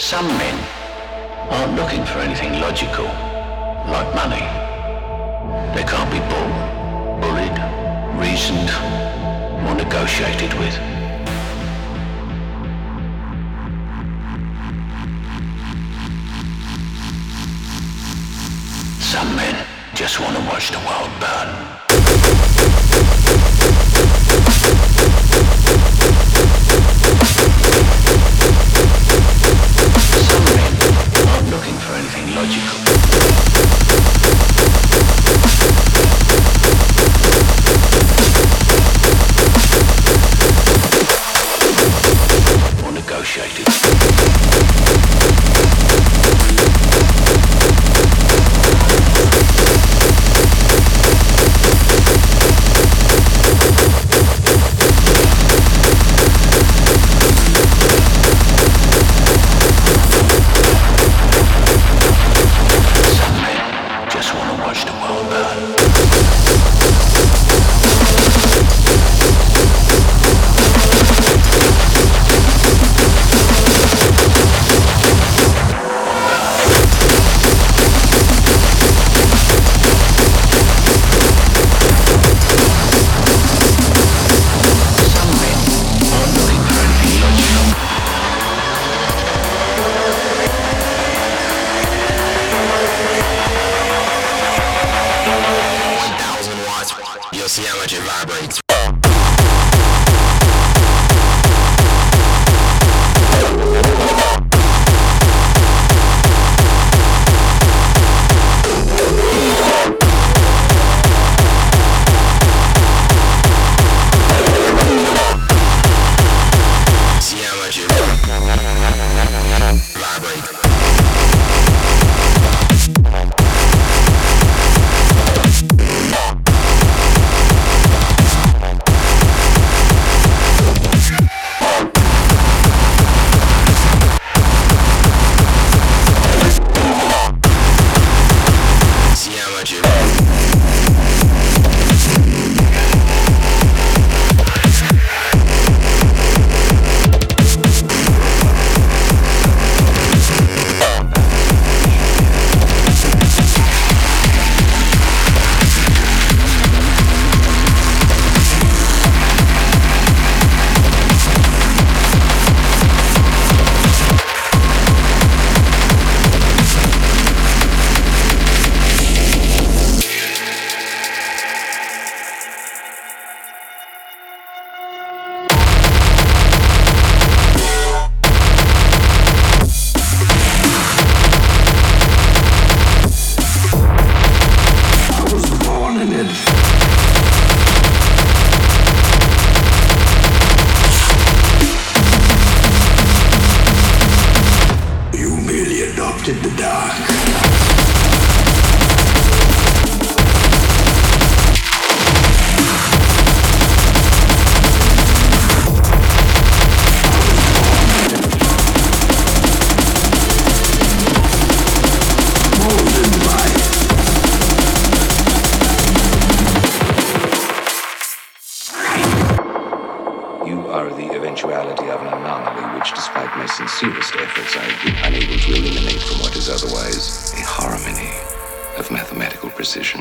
Some men aren't looking for anything logical, like money. They can't be bought, bullied, reasoned, or negotiated with. Some men just want to watch the world burn. logical. Are the eventuality of an anomaly which, despite my sincerest efforts, I have been unable to eliminate from what is otherwise a harmony of mathematical precision.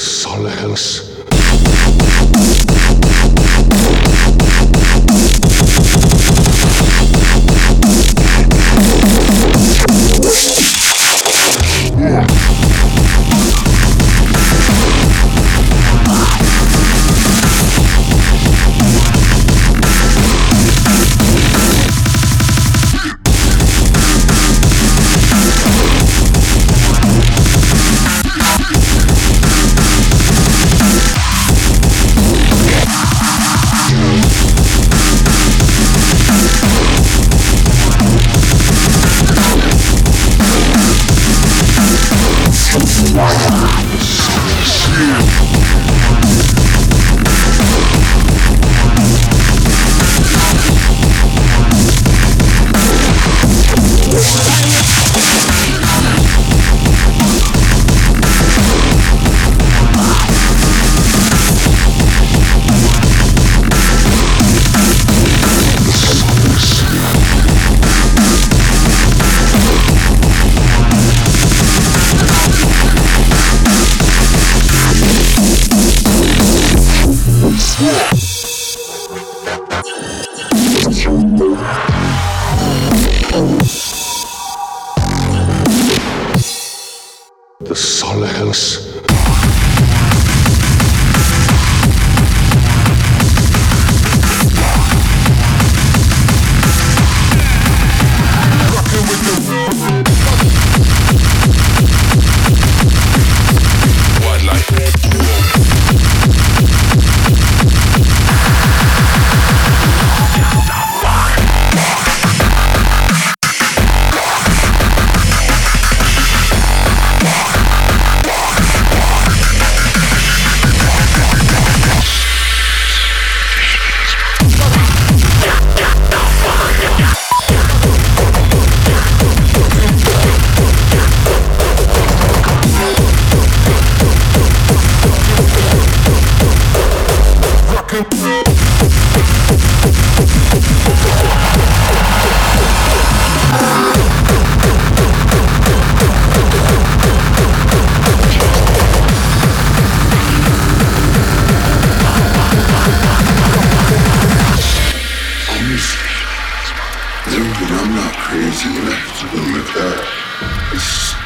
solace.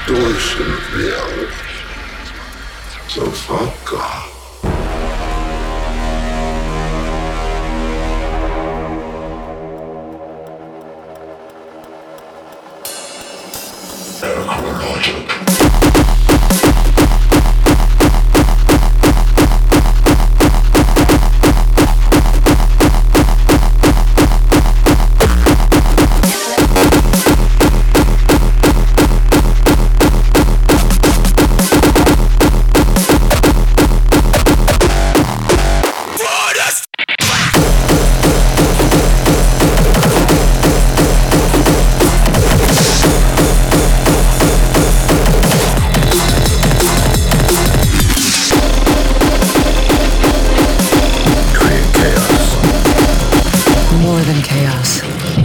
Durchschnitt wäre. So fuck God. chaos.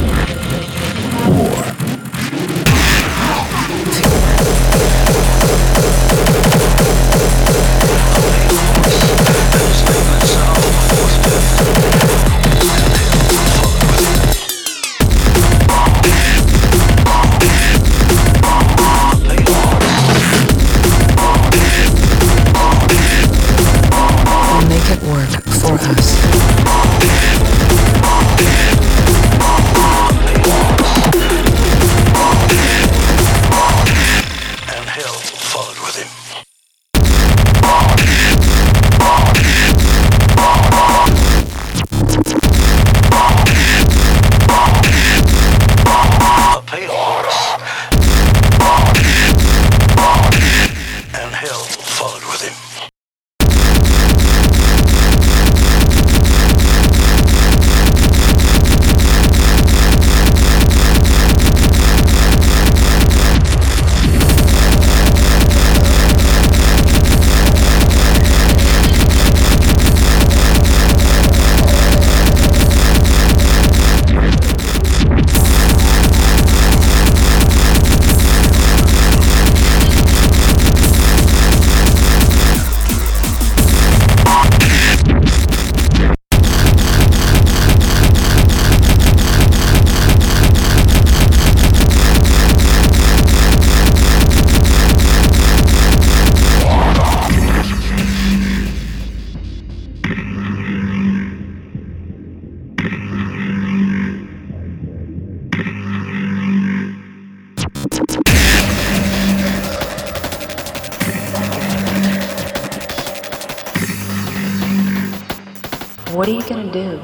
What are you gonna do?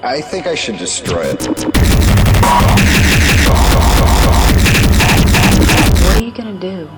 I think I should destroy it. What are you gonna do?